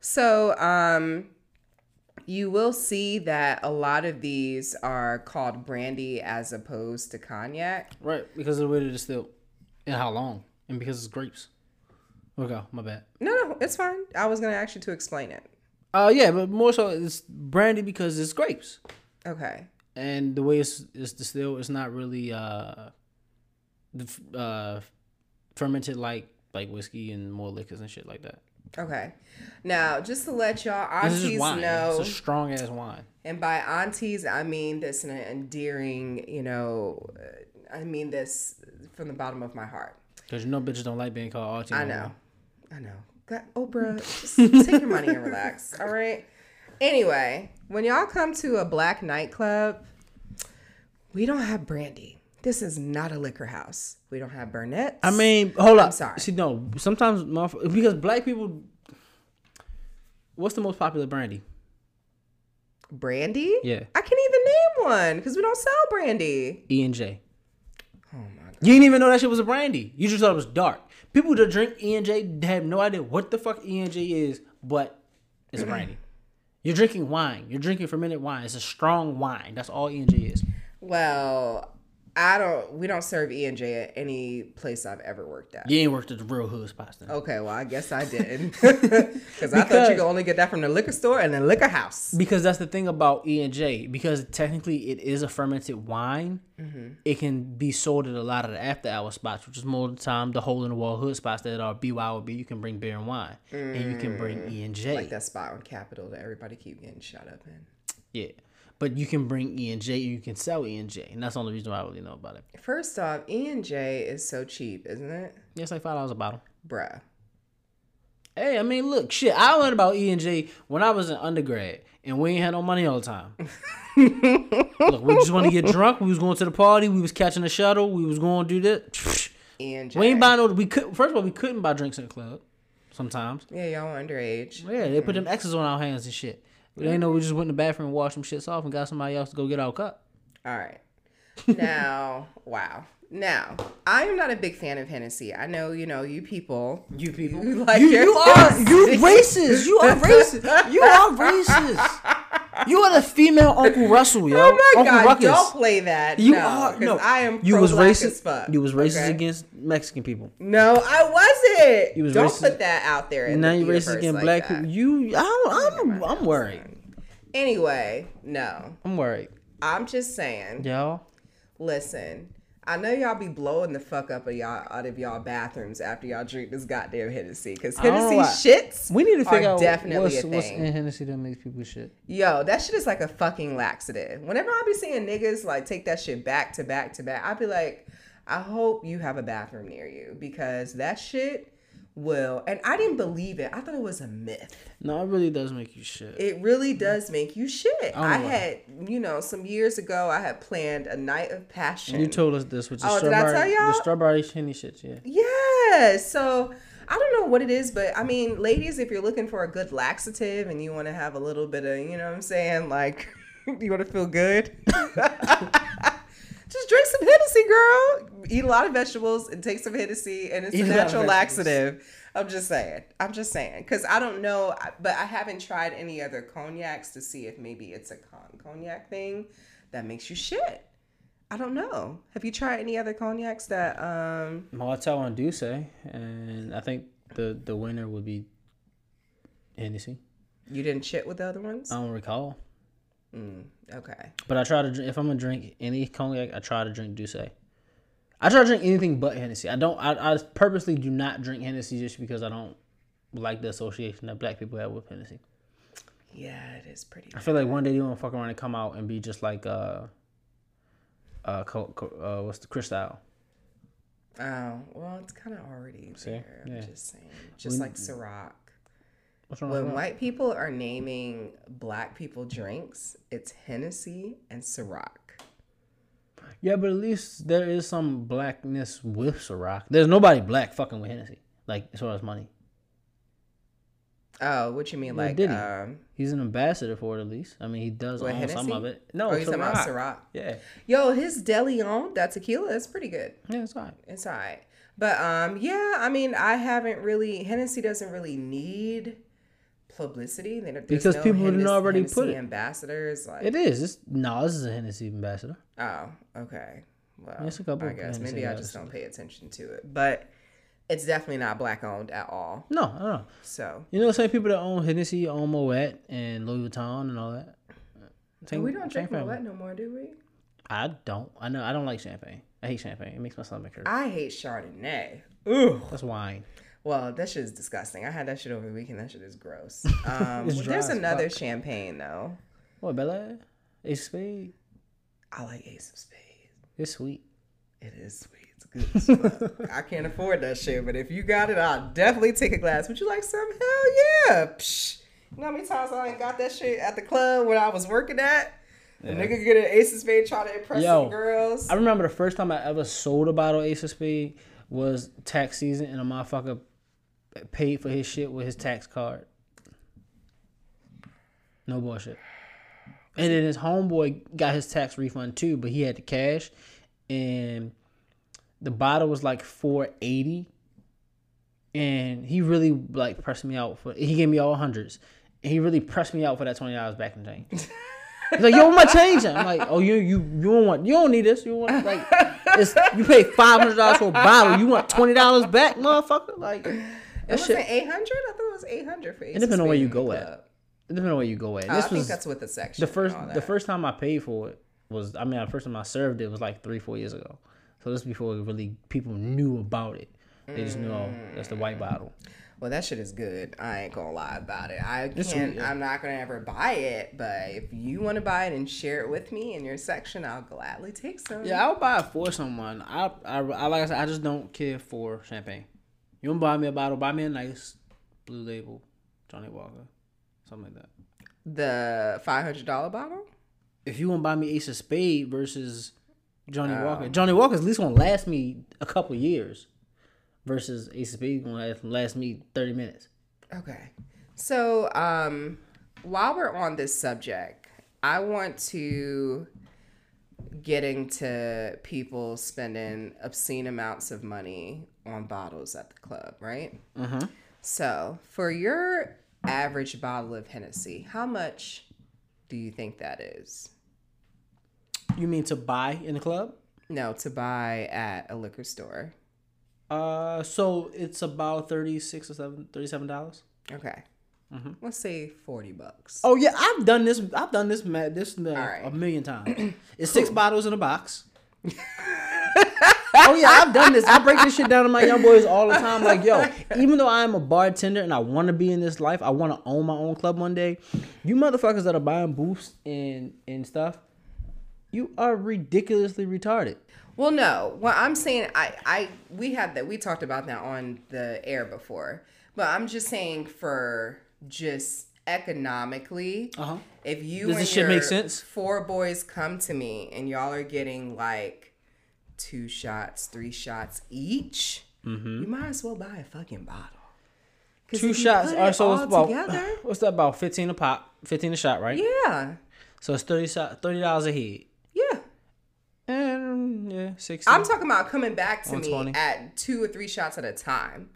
Speaker 1: So, um, you will see that a lot of these are called brandy as opposed to cognac.
Speaker 2: right, because of the way that it's still, and how long, and because it's grapes. Okay, my bad.
Speaker 1: No, no, it's fine. I was gonna ask you to explain it.
Speaker 2: Uh, yeah, but more so it's brandy because it's grapes,
Speaker 1: Okay.
Speaker 2: and the way it's it's distilled, it's not really uh, the uh, fermented like like whiskey and more liquors and shit like that.
Speaker 1: Okay. Now, just to let y'all aunties know,
Speaker 2: It's a strong ass wine.
Speaker 1: and by aunties, I mean this in an endearing, you know, uh, I mean this from the bottom of my heart.
Speaker 2: Cause you know bitches don't like being called auntie.
Speaker 1: I know. I know. God, Oprah, just take your money and relax. All right. Anyway, when y'all come to a black nightclub, we don't have brandy. This is not a liquor house. We don't have Burnett's.
Speaker 2: I mean, hold up.
Speaker 1: I'm sorry.
Speaker 2: See, no. Sometimes because black people. What's the most popular brandy?
Speaker 1: brandy?
Speaker 2: Yeah.
Speaker 1: I can't even name one because we don't sell brandy.
Speaker 2: E and J.
Speaker 1: Oh my god.
Speaker 2: You didn't even know that shit was a brandy. You just thought it was dark. People that drink E and J have no idea what the fuck E and J is, but it's a brandy. You're drinking wine. You're drinking fermented wine. It's a strong wine. That's all E and J is.
Speaker 1: Well, I don't. We don't serve E and J at any place I've ever worked at.
Speaker 2: You ain't worked at the real hood spots then.
Speaker 1: Okay, well, I guess I didn't. Because I thought you could only get that from the liquor store and the liquor house.
Speaker 2: Because that's the thing about E and J. Because technically it is a fermented wine. Mm-hmm. It can be sold at a lot of the after hour spots, which is more of the time the hole in the wall hood spots that are BYOB. You can bring beer and wine, and you can bring mm, E and J.
Speaker 1: Like that spot on Capitol that everybody keep getting shut up in.
Speaker 2: Yeah, but you can bring E and J. You can sell E and J, and that's the only reason why I really know about it.
Speaker 1: First off, E and J is so cheap, isn't it?
Speaker 2: Yeah, it's like five dollars a bottle.
Speaker 1: Bruh.
Speaker 2: Hey, I mean, look, shit. I learned about E and J when I was in undergrad, and we ain't had no money all the time. look, we just want to get drunk. We was going to the party. We was catching a shuttle. We was going to do this.
Speaker 1: E and J.
Speaker 2: We ain't buying no. We could first of all we couldn't buy drinks in the club. Sometimes,
Speaker 1: Yeah, y'all were underage.
Speaker 2: yeah, they put mm. them X's on our hands and shit. We ain't know we just went in the bathroom, and washed some shits off, and got somebody else to go get our cup.
Speaker 1: All right. Now, wow. Now, I am not a big fan of Hennessy. I know, you know, you people.
Speaker 2: You people,
Speaker 1: You like
Speaker 2: you, you are you racist. You are racist. You are racist. You are the female Uncle Russell, yo.
Speaker 1: Oh my
Speaker 2: Uncle
Speaker 1: god,
Speaker 2: Ruckus.
Speaker 1: don't play that.
Speaker 2: You
Speaker 1: no,
Speaker 2: are no.
Speaker 1: I am
Speaker 2: You was racist.
Speaker 1: as fuck.
Speaker 2: You was racist
Speaker 1: okay?
Speaker 2: against Mexican people.
Speaker 1: No, I wasn't.
Speaker 2: You was
Speaker 1: don't
Speaker 2: racist-
Speaker 1: put that out there. In
Speaker 2: now
Speaker 1: the
Speaker 2: you racist against
Speaker 1: like
Speaker 2: black
Speaker 1: that.
Speaker 2: people. You, I don't, I'm, I'm worried.
Speaker 1: Anyway, no.
Speaker 2: I'm worried,
Speaker 1: I'm just saying.
Speaker 2: y'all.
Speaker 1: Listen, I know y'all be blowing the fuck up of y'all out of y'all bathrooms after y'all drink this goddamn Hennessy because Hennessy shits.
Speaker 2: We need to figure out
Speaker 1: definitely
Speaker 2: what's,
Speaker 1: a
Speaker 2: what's
Speaker 1: thing.
Speaker 2: in Hennessy that makes people shit.
Speaker 1: Yo, that shit is like a fucking laxative. Whenever I be seeing niggas like take that shit back to back to back, I be like, I hope you have a bathroom near you because that shit will. And I didn't believe it. I thought it was a myth.
Speaker 2: No, it really does make you shit.
Speaker 1: It really does make you shit.
Speaker 2: don't
Speaker 1: I had, you know, some years ago, I had planned a night of passion.
Speaker 2: you told us this with the
Speaker 1: Oh, did I
Speaker 2: strawberry,
Speaker 1: tell y'all?
Speaker 2: the strawberry henny shit. Yeah.
Speaker 1: Yeah. So I don't know what it is, but I mean, ladies, if you're looking for a good laxative and you want to have a little bit of, you know what I'm saying, like you want to feel good, Just drink some Hennessy, girl. Eat a lot of vegetables and take some Hennessy, and it's
Speaker 2: Eat
Speaker 1: a
Speaker 2: a lot of
Speaker 1: natural laxative. I'm just saying. I'm just saying because I don't know, but I haven't tried any other cognacs to see if maybe it's a con cognac thing that makes you shit. I don't know. Have you tried any other cognacs that um
Speaker 2: Martell and D'usse, and I think the the winner would be Hennessy.
Speaker 1: you didn't shit with the other ones?
Speaker 2: I don't recall,
Speaker 1: Mm, okay.
Speaker 2: but I try to drink, if I'm gonna drink any cognac, I try to drink D'usse. I try to drink anything but Hennessy. I don't. I, I purposely do not drink Hennessy just because I don't like the association that black people have with Hennessy.
Speaker 1: Yeah, it is pretty.
Speaker 2: I feel like one day you want to fuck around and come out and be just like uh uh, co- co- uh what's the Cristal?
Speaker 1: Oh, well, it's kind of already
Speaker 2: See?
Speaker 1: there.
Speaker 2: Yeah.
Speaker 1: I'm just saying. Just like Ciroc. When white people are naming black people drinks, it's Hennessy and Ciroc.
Speaker 2: Yeah, but at least there is some blackness with Ciroc. There's nobody black fucking with Hennessy. Like as far as money,
Speaker 1: Oh, what you mean, like
Speaker 2: Diddy.
Speaker 1: um?
Speaker 2: he's an ambassador for it at least. I mean, he does own some of it. No,
Speaker 1: oh, you talking about
Speaker 2: Ciroc. Yeah,
Speaker 1: Yo, his De Leon, that tequila is pretty good.
Speaker 2: yeah, it's alright.
Speaker 1: It's alright. But um, yeah, I mean, I haven't really Hennessy doesn't really need publicity. They don't- there's
Speaker 2: Because
Speaker 1: no
Speaker 2: people didn't already
Speaker 1: Hennessy
Speaker 2: put it.
Speaker 1: ambassadors. Like,
Speaker 2: It is. It's no, this is a Hennessy ambassador.
Speaker 1: Oh, okay. Well,
Speaker 2: it's a couple
Speaker 1: I guess
Speaker 2: Hennessy
Speaker 1: maybe I just don't pay attention to it, but it's definitely not black owned at all.
Speaker 2: No, I don't know.
Speaker 1: So
Speaker 2: You know, same people that own Hennessy own Moet and Louis Vuitton and all that. Same-
Speaker 1: we don't drink
Speaker 2: family.
Speaker 1: Moet no more, do we?
Speaker 2: I don't. I know. I don't like champagne. I hate champagne. It makes my stomach hurt.
Speaker 1: I hate Chardonnay. Ooh.
Speaker 2: That's wine.
Speaker 1: Well, that shit is disgusting. I had that shit over the weekend. That shit is gross. Um, there's another
Speaker 2: fuck.
Speaker 1: champagne though.
Speaker 2: What Bella? Ace of Spades.
Speaker 1: I like Ace of Spades.
Speaker 2: It's sweet.
Speaker 1: It is sweet. It's good. I can't afford that shit, but if you got it, I'll definitely take a glass. Would you like some? Hell yeah. Psh. You know how many times I ain't got that shit at the club when I was working at? The nigga get an Ace of Spades trying to impress
Speaker 2: Yo,
Speaker 1: some girls.
Speaker 2: I remember the first time I ever sold a bottle of Ace of Spades was tax season, and a motherfucker paid for his shit with his tax card. No bullshit. And then his homeboy got his tax refund too, but he had the cash, and the bottle was like four eighty, and he really like pressed me out for. He gave me all hundreds, and he really pressed me out for that twenty dollars back in change. He's like, yo, my change? at?" I'm like, oh, you you you don't want you don't need this. You want like you pay five hundred dollars for a bottle. You want twenty dollars back, motherfucker? Like
Speaker 1: It wasn't 800? I thought it was 800 for
Speaker 2: It depends on where you go
Speaker 1: the
Speaker 2: at. It depends on where you go at.
Speaker 1: Oh,
Speaker 2: This
Speaker 1: I think
Speaker 2: was
Speaker 1: that's with the section.
Speaker 2: the first the first time I paid for it was I mean the first time I served it was like three four years ago. So this is before really people knew about it. They just knew oh that's the white bottle.
Speaker 1: Well, that shit is good. I ain't gonna lie about it. I can't. I'm not gonna ever buy it, but if you want to buy it and share it with me in your section, I'll gladly take some.
Speaker 2: Yeah, I'll buy it for someone. I, I, I like I said, I just don't care for champagne. You don't buy me a bottle, buy me a nice blue label, Johnnie Walker, something like that.
Speaker 1: The five hundred dollar bottle.
Speaker 2: If you want to buy me Ace of Spade versus Johnny
Speaker 1: Oh.
Speaker 2: Walker, Johnnie Walker's at least gonna last me a couple years, versus Ace of Spade gonna last, last me thirty minutes.
Speaker 1: Okay. So, um, while we're on this subject, I want to get to people spending obscene amounts of money on bottles at the club, right?
Speaker 2: Mm-hmm.
Speaker 1: So, for your average bottle of Hennessy, how much do you think that is?
Speaker 2: You mean to buy in the club?
Speaker 1: No, to buy at a liquor store.
Speaker 2: Uh, so it's about thirty six or seven, thirty seven dollars.
Speaker 1: Okay.
Speaker 2: Mm-hmm.
Speaker 1: Let's say 40 bucks.
Speaker 2: Oh yeah, I've done this. I've done this. This uh,
Speaker 1: right.
Speaker 2: a million times. It's six bottles in a box. oh yeah, I've done this. I break this shit down to my young boys all the time. Like yo, even though I'm a bartender and I want to be in this life, I want to own my own club one day. You motherfuckers that are buying booths and and stuff, you are ridiculously retarded.
Speaker 1: Well, no. Well, I'm saying I, I, we had that. We talked about that on the air before, but I'm just saying for just economically,
Speaker 2: Uh-huh.
Speaker 1: if you
Speaker 2: Does
Speaker 1: and
Speaker 2: this shit make sense?
Speaker 1: Four boys come to me and y'all are getting like two shots, three shots each. You might as well buy a fucking bottle.
Speaker 2: Mm-hmm. Two shots are so it's about
Speaker 1: together,
Speaker 2: what's that about fifteen a pop, fifteen a shot, right?
Speaker 1: yeah,
Speaker 2: So it's thirty thirty dollars a head.
Speaker 1: yeah.
Speaker 2: And yeah, sixty.
Speaker 1: I'm talking about coming back to me at two or three shots at a time.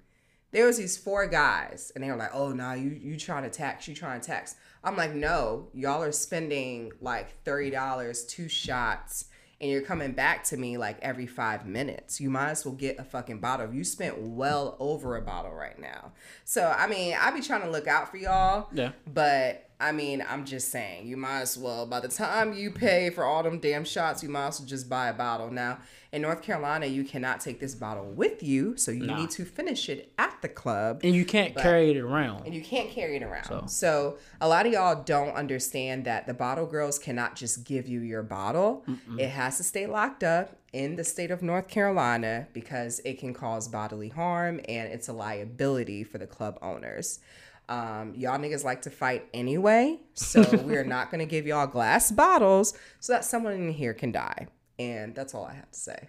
Speaker 1: There was these four guys, and they were like, "Oh, nah, you you trying to tax? You trying to tax?" I'm like, "No, y'all are spending like thirty dollars two shots." And you're coming back to me like every five minutes. You might as well get a fucking bottle. You spent well over a bottle right now. So I mean, I be trying to look out for y'all.
Speaker 2: Yeah.
Speaker 1: But I mean, I'm just saying, you might as well, by the time you pay for all them damn shots, you might as well just buy a bottle. Now, in North Carolina, you cannot take this bottle with you, so you
Speaker 2: Nah.
Speaker 1: need to finish it at the club.
Speaker 2: and you can't carry it around.
Speaker 1: And you can't carry it around. So.
Speaker 2: So.
Speaker 1: a lot of y'all don't understand that the bottle girls cannot just give you your bottle. It has to stay locked up in the state of North Carolina because it can cause bodily harm and it's a liability for the club owners. Um, y'all niggas like to fight anyway, so we're not gonna give y'all glass bottles so that someone in here can die. And that's all I have to say.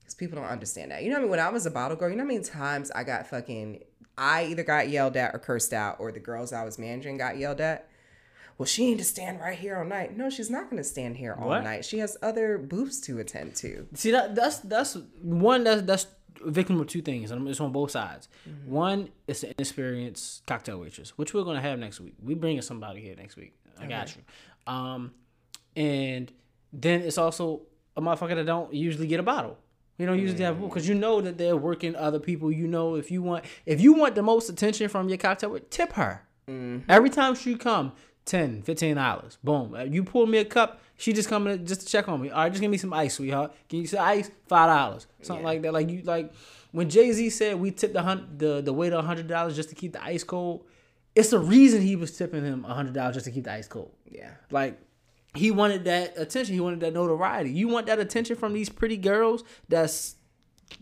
Speaker 1: Because people don't understand that. You know what I mean? When I was a bottle girl, you know how many times I got fucking, I either got yelled at or cursed out, or the girls I was managing got yelled at. Well, she need to stand right here all night. No, she's not going to stand here all
Speaker 2: What?
Speaker 1: night. She has other booths to attend to.
Speaker 2: See that that's that's one that's that's victim of two things, and it's on both sides. Mm-hmm. One, it's an inexperienced cocktail waitress, which we're gonna have next week. We bringing somebody here next week. I got you. Um, and then it's also a motherfucker that don't usually get a bottle. You don't usually have mm. because you know that they're working other people. You know if you want if you want the most attention from your cocktail, tip her. Mm-hmm. Every time she come, 10 dollars. Boom. You pull me a cup, she just coming just to check on me. All right, just give me some ice, sweetheart. Can you some ice, five dollars, something
Speaker 1: Yeah.
Speaker 2: like that. Like you like when Jay Z said we tipped the hun- the the waiter hundred dollars just to keep the ice cold. It's the reason he was tipping him a hundred dollars just to keep the ice cold.
Speaker 1: Yeah.
Speaker 2: Like he wanted that attention. He wanted that notoriety. You want that attention from these pretty girls that's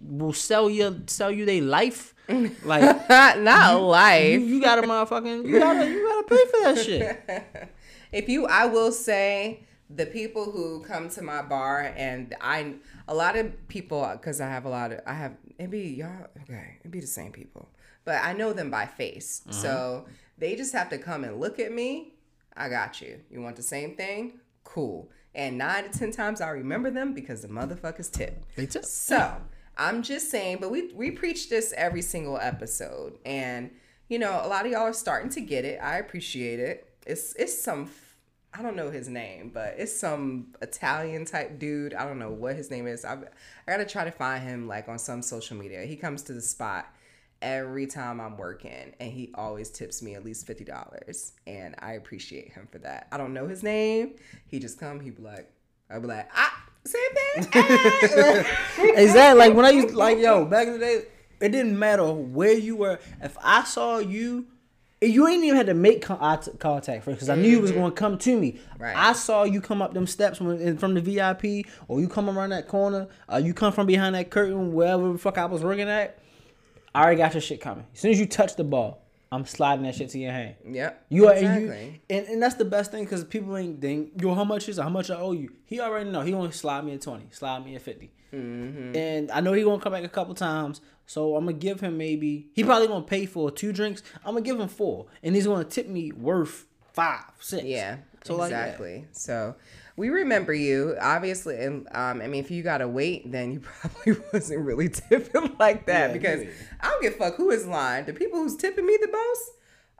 Speaker 2: will sell you sell you their life. Like
Speaker 1: not life.
Speaker 2: you, you gotta motherfucking you gotta you gotta pay for that shit.
Speaker 1: if you i will say the people who come to my bar and i a lot of people because i have a lot of i have maybe y'all okay it'd be the same people but i know them by face. Mm-hmm. So they just have to come and look at me. I got you. You want the same thing? Cool. And nine to ten times i remember them because the motherfuckers tip.
Speaker 2: They tip.
Speaker 1: so I'm just saying, but we we preach this every single episode, and you know a lot of y'all are starting to get it. I appreciate it. It's it's some I don't know his name, but it's some Italian type dude. I don't know what his name is. I I gotta try to find him like on some social media. He comes to the spot every time I'm working, and he always tips me at least fifty dollars, and I appreciate him for that. I don't know his name. He just come. He be like, I be like, ah, same thing. Ah."
Speaker 2: exactly. Like when I used like yo back in the day, it didn't matter where you were. If I saw you, you ain't even had to make con- eye t- contact first because I knew you was going to come to me.
Speaker 1: Right.
Speaker 2: I saw you come up them steps when, from the VIP, or you come around that corner, or you come from behind that curtain, wherever the fuck I was working at. I already got your shit coming. As soon as you touch the ball, I'm sliding that shit to your hand.
Speaker 1: Yep.
Speaker 2: You are
Speaker 1: exactly.
Speaker 2: and, you, and and that's the best thing because people ain't think yo how much is it? how much I owe you. He already know he gonna slide me a twenty, slide me a 50
Speaker 1: Mm-hmm.
Speaker 2: and I know he gonna come back a couple times. So I'm gonna give him maybe he probably gonna pay for two drinks. I'm gonna give him four, and he's gonna tip me worth five, six.
Speaker 1: Yeah,
Speaker 2: So like
Speaker 1: exactly. So we remember you, obviously. And um, I mean, if you gotta wait, then you probably wasn't really tipping like that
Speaker 2: Yeah,
Speaker 1: because
Speaker 2: yeah.
Speaker 1: I don't give a fuck who is lying. The people who's tipping me the most.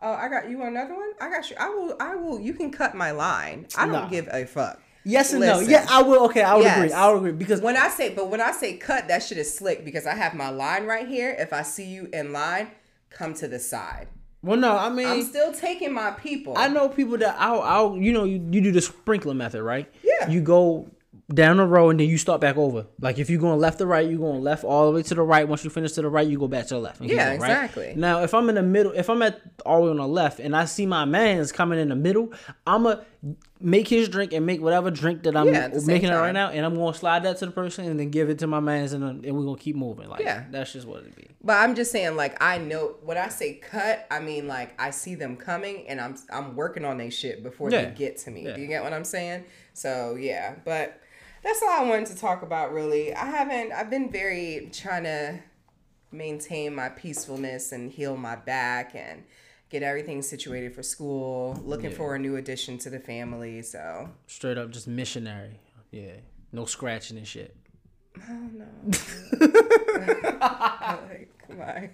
Speaker 1: Oh, I got you want another one. I got you. I will. I will. You can cut my line. I don't
Speaker 2: Nah.
Speaker 1: give a fuck.
Speaker 2: Yes and no. Yeah, I will. Okay, I would
Speaker 1: Yes.
Speaker 2: agree. I would agree because
Speaker 1: When I say, but when I say cut, that shit is slick because I have my line right here. If I see you in line, come to the side.
Speaker 2: well, no, I mean
Speaker 1: I'm still taking my people.
Speaker 2: I know people that I'll, I'll you know, you, you do the sprinkler method, right?
Speaker 1: Yeah.
Speaker 2: You go down the row and then you start back over. Like if you're going left to right, you're going left all the way to the right. Once you finish to the right, you go back to the left. and keep
Speaker 1: Yeah,
Speaker 2: going, right?
Speaker 1: exactly.
Speaker 2: Now, if I'm in the middle, if I'm at all the way on the left and I see my man's coming in the middle, I'ma make his drink and make whatever drink that I'm
Speaker 1: Yeah, at the same
Speaker 2: making it right now, and I'm gonna slide that to the person and then give it to my man's and, uh, and we're gonna keep moving. Like
Speaker 1: Yeah.
Speaker 2: that's just what it be.
Speaker 1: But I'm just saying, like I know when I say cut, I mean like I see them coming, and I'm I'm working on their shit before
Speaker 2: Yeah.
Speaker 1: they get to me.
Speaker 2: Yeah.
Speaker 1: Do you get what I'm saying? So yeah, but that's all I wanted to talk about. Really, I haven't. I've been very trying to maintain my peacefulness and heal my back and get everything situated for school. Looking
Speaker 2: Yeah.
Speaker 1: for a new addition to the family. So
Speaker 2: Straight up, just missionary. Yeah, no scratching and shit.
Speaker 1: Oh no. like, come on.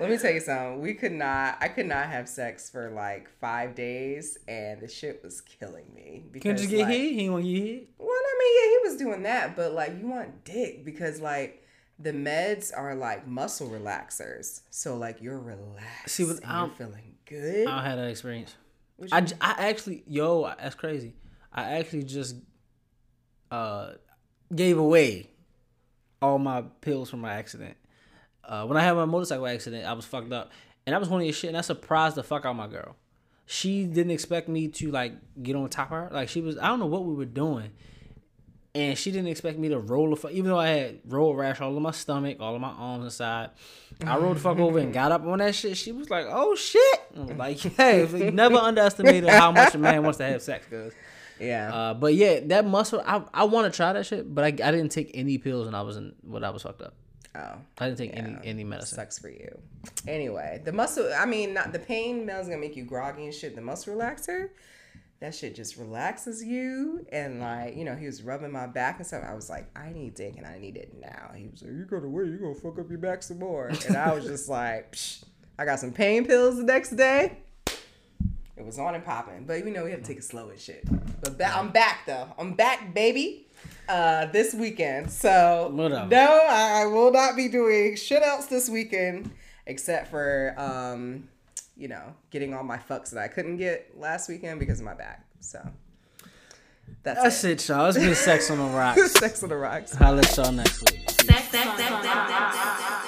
Speaker 1: Let me tell you something. We could not. I could not have sex for like five days, and the shit was killing me.
Speaker 2: Can you just get
Speaker 1: like,
Speaker 2: hit? He want get hit?
Speaker 1: Well, I mean, yeah, he was doing that, but like, you want dick because like the meds are like muscle relaxers, so like you're relaxed.
Speaker 2: See, but I'm-
Speaker 1: feeling good.
Speaker 2: I don't that experience. I, I actually, yo, that's crazy. I actually just uh gave away all my pills from my accident. Uh, when I had my motorcycle accident, I was fucked up, and I was horny as shit. And I surprised the fuck out my girl. She didn't expect me to like get on top of her. Like she was, I don't know what we were doing, and she didn't expect me to roll the fuck. Even though I had road rash all of my stomach, all of my arms inside, I rolled the fuck over and got up on that shit. She was like, "Oh shit!" Like, "Hey, never underestimated how much a man wants to have sex, cause."
Speaker 1: yeah.
Speaker 2: Uh, but yeah, that muscle. I I want to try that shit, but I, I didn't take any pills when I was in when I was fucked up.
Speaker 1: oh.
Speaker 2: I didn't take any any medicine.
Speaker 1: Sucks for you. Anyway, the muscle. I mean, not the pain medicine's gonna make you groggy and shit. The muscle relaxer, that shit just relaxes you. And like, you know, he was rubbing my back and stuff. I was like, I need dick and I need it now. He was like, you gotta wait. you're gonna fuck up your back some more. And I was just like, Psh, I got some pain pills the next day. It was on and popping, but you know we had to take it slow and shit. But ba- I'm back though. I'm back, baby. Uh, this weekend. So
Speaker 2: Whatever.
Speaker 1: no, I, I will not be doing shit else this weekend except for um, you know, getting all my fucks that I couldn't get last weekend because of my back. So that's,
Speaker 2: That's
Speaker 1: it.
Speaker 2: it, y'all. It's been sex on the rocks.
Speaker 1: Sex on the rocks.
Speaker 2: I'll let y'all next week.
Speaker 3: Sex, sex, sex, sex, sex, sex.